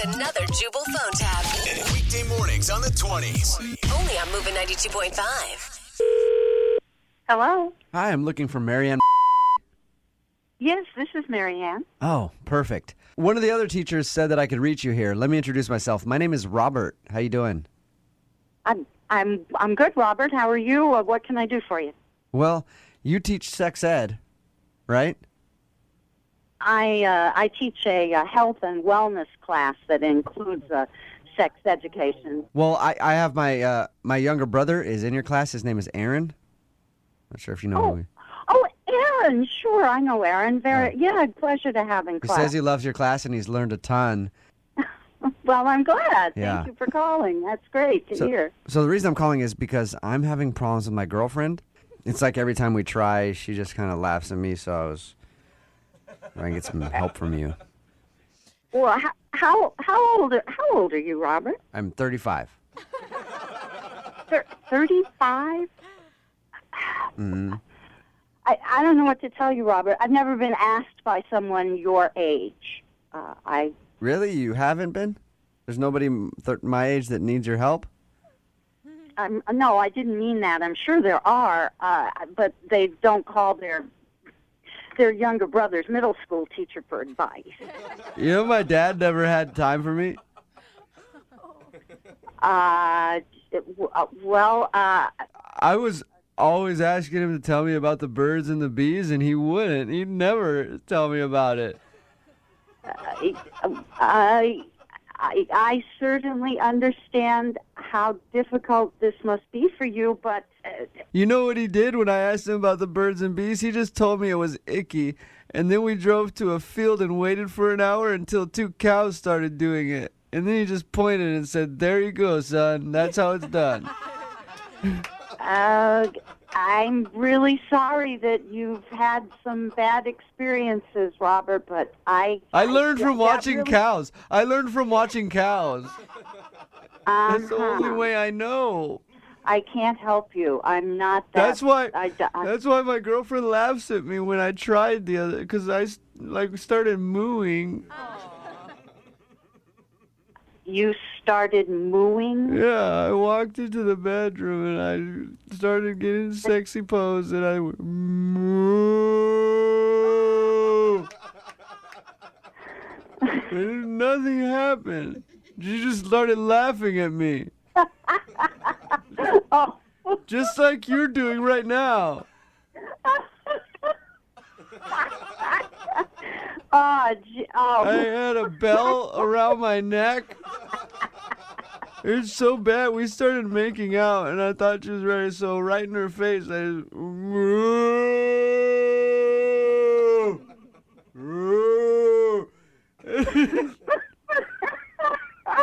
It's another Jubal phone tap. Weekday mornings on the 20s. Only on Movin' 92.5. Hello. Hi, I'm looking for Marianne. Yes, this is Marianne. Oh, perfect. One of the other teachers said that I could reach you here. Let me introduce myself. My name is Robert. How you doing? I'm I'm I'm good, Robert. How are you? Uh, what can I do for you? Well, you teach sex ed, right? I uh, I teach a, uh health and wellness class that includes uh, sex education. Well, I, I have my uh, my younger brother is in your class. His name is Aaron. Not sure if you know Oh, him. oh, Aaron. Sure, I know Aaron. Very yeah, pleasure to have in He class. says he loves your class and he's learned a ton. well, I'm glad. Yeah. Thank you for calling. That's great to So, hear. so the reason I'm calling is because I'm having problems with my girlfriend. It's like every time we try, she just kind of laughs at me. So I was trying can get some help from you. Well, how how, how old are, how old are you, Robert? I'm 35. Thirty-five. hmm I, I don't know what to tell you, Robert. I've never been asked by someone your age. Uh, I Really? You haven't been? There's nobody th- my age that needs your help? I'm, no, I didn't mean that. I'm sure there are, uh, but they don't call their their younger brother's middle school teacher for advice. You know, my dad never had time for me. Uh, uh, well, uh, I was always asking him to tell me about the birds and the bees, and he wouldn't. He'd never tell me about it. I, I, I, I certainly understand how difficult this must be for you, but uh, You know what he did when I asked him about the birds and bees? He just told me it was icky. And then we drove to a field and waited for an hour until two cows started doing it. And then he just pointed and said, There you go, son. That's how it's done. Uh, I'm really sorry that you've had some bad experiences, Robert, but I. I learned from watching really- cows. I learned from watching cows. That's the only Uh-huh. way I know. I can't help you. I'm not that. That's why. I, I, That's why my girlfriend laughs at me when I tried the other, because I like started mooing. you started mooing. Yeah, I walked into the bedroom and I started getting sexy pose and I went moo. and nothing happened. She just started laughing at me, Oh, just like you're doing right now. oh, gee- oh. I had a bell around my neck. It's so bad. We started making out, and I thought she was ready. So right in her face, I just.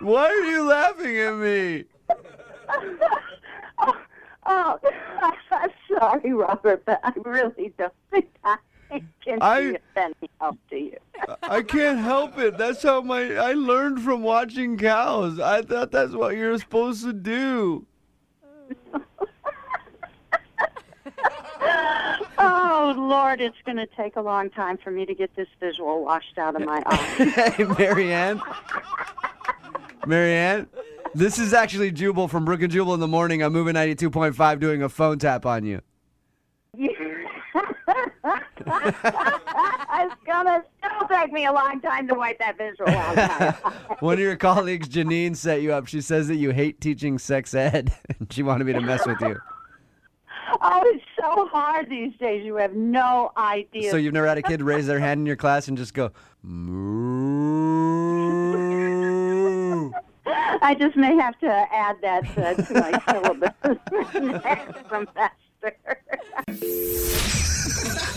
Why are you laughing at me? Oh, oh, I'm sorry, Robert, but I really don't think can I- of help to you. I can't help it. That's how my I learned from watching cows. I thought that's what you're supposed to do. Oh, Lord, it's going to take a long time for me to get this visual washed out of my eyes. Hey, Marianne. Marianne, this is actually Jubal from Brooke and Jubal in the morning. I'm moving 92.5 doing a phone tap on you. It's going to still take me a long time to wipe that visual out of my eyes. One of your colleagues, Janine, set you up. She says that you hate teaching sex ed, and she wanted me to mess with you. Oh, it's so hard these days. You have no idea. So you've never had a kid raise their hand in your class and just go, moo. I just may have to add that uh, to my syllabus next semester.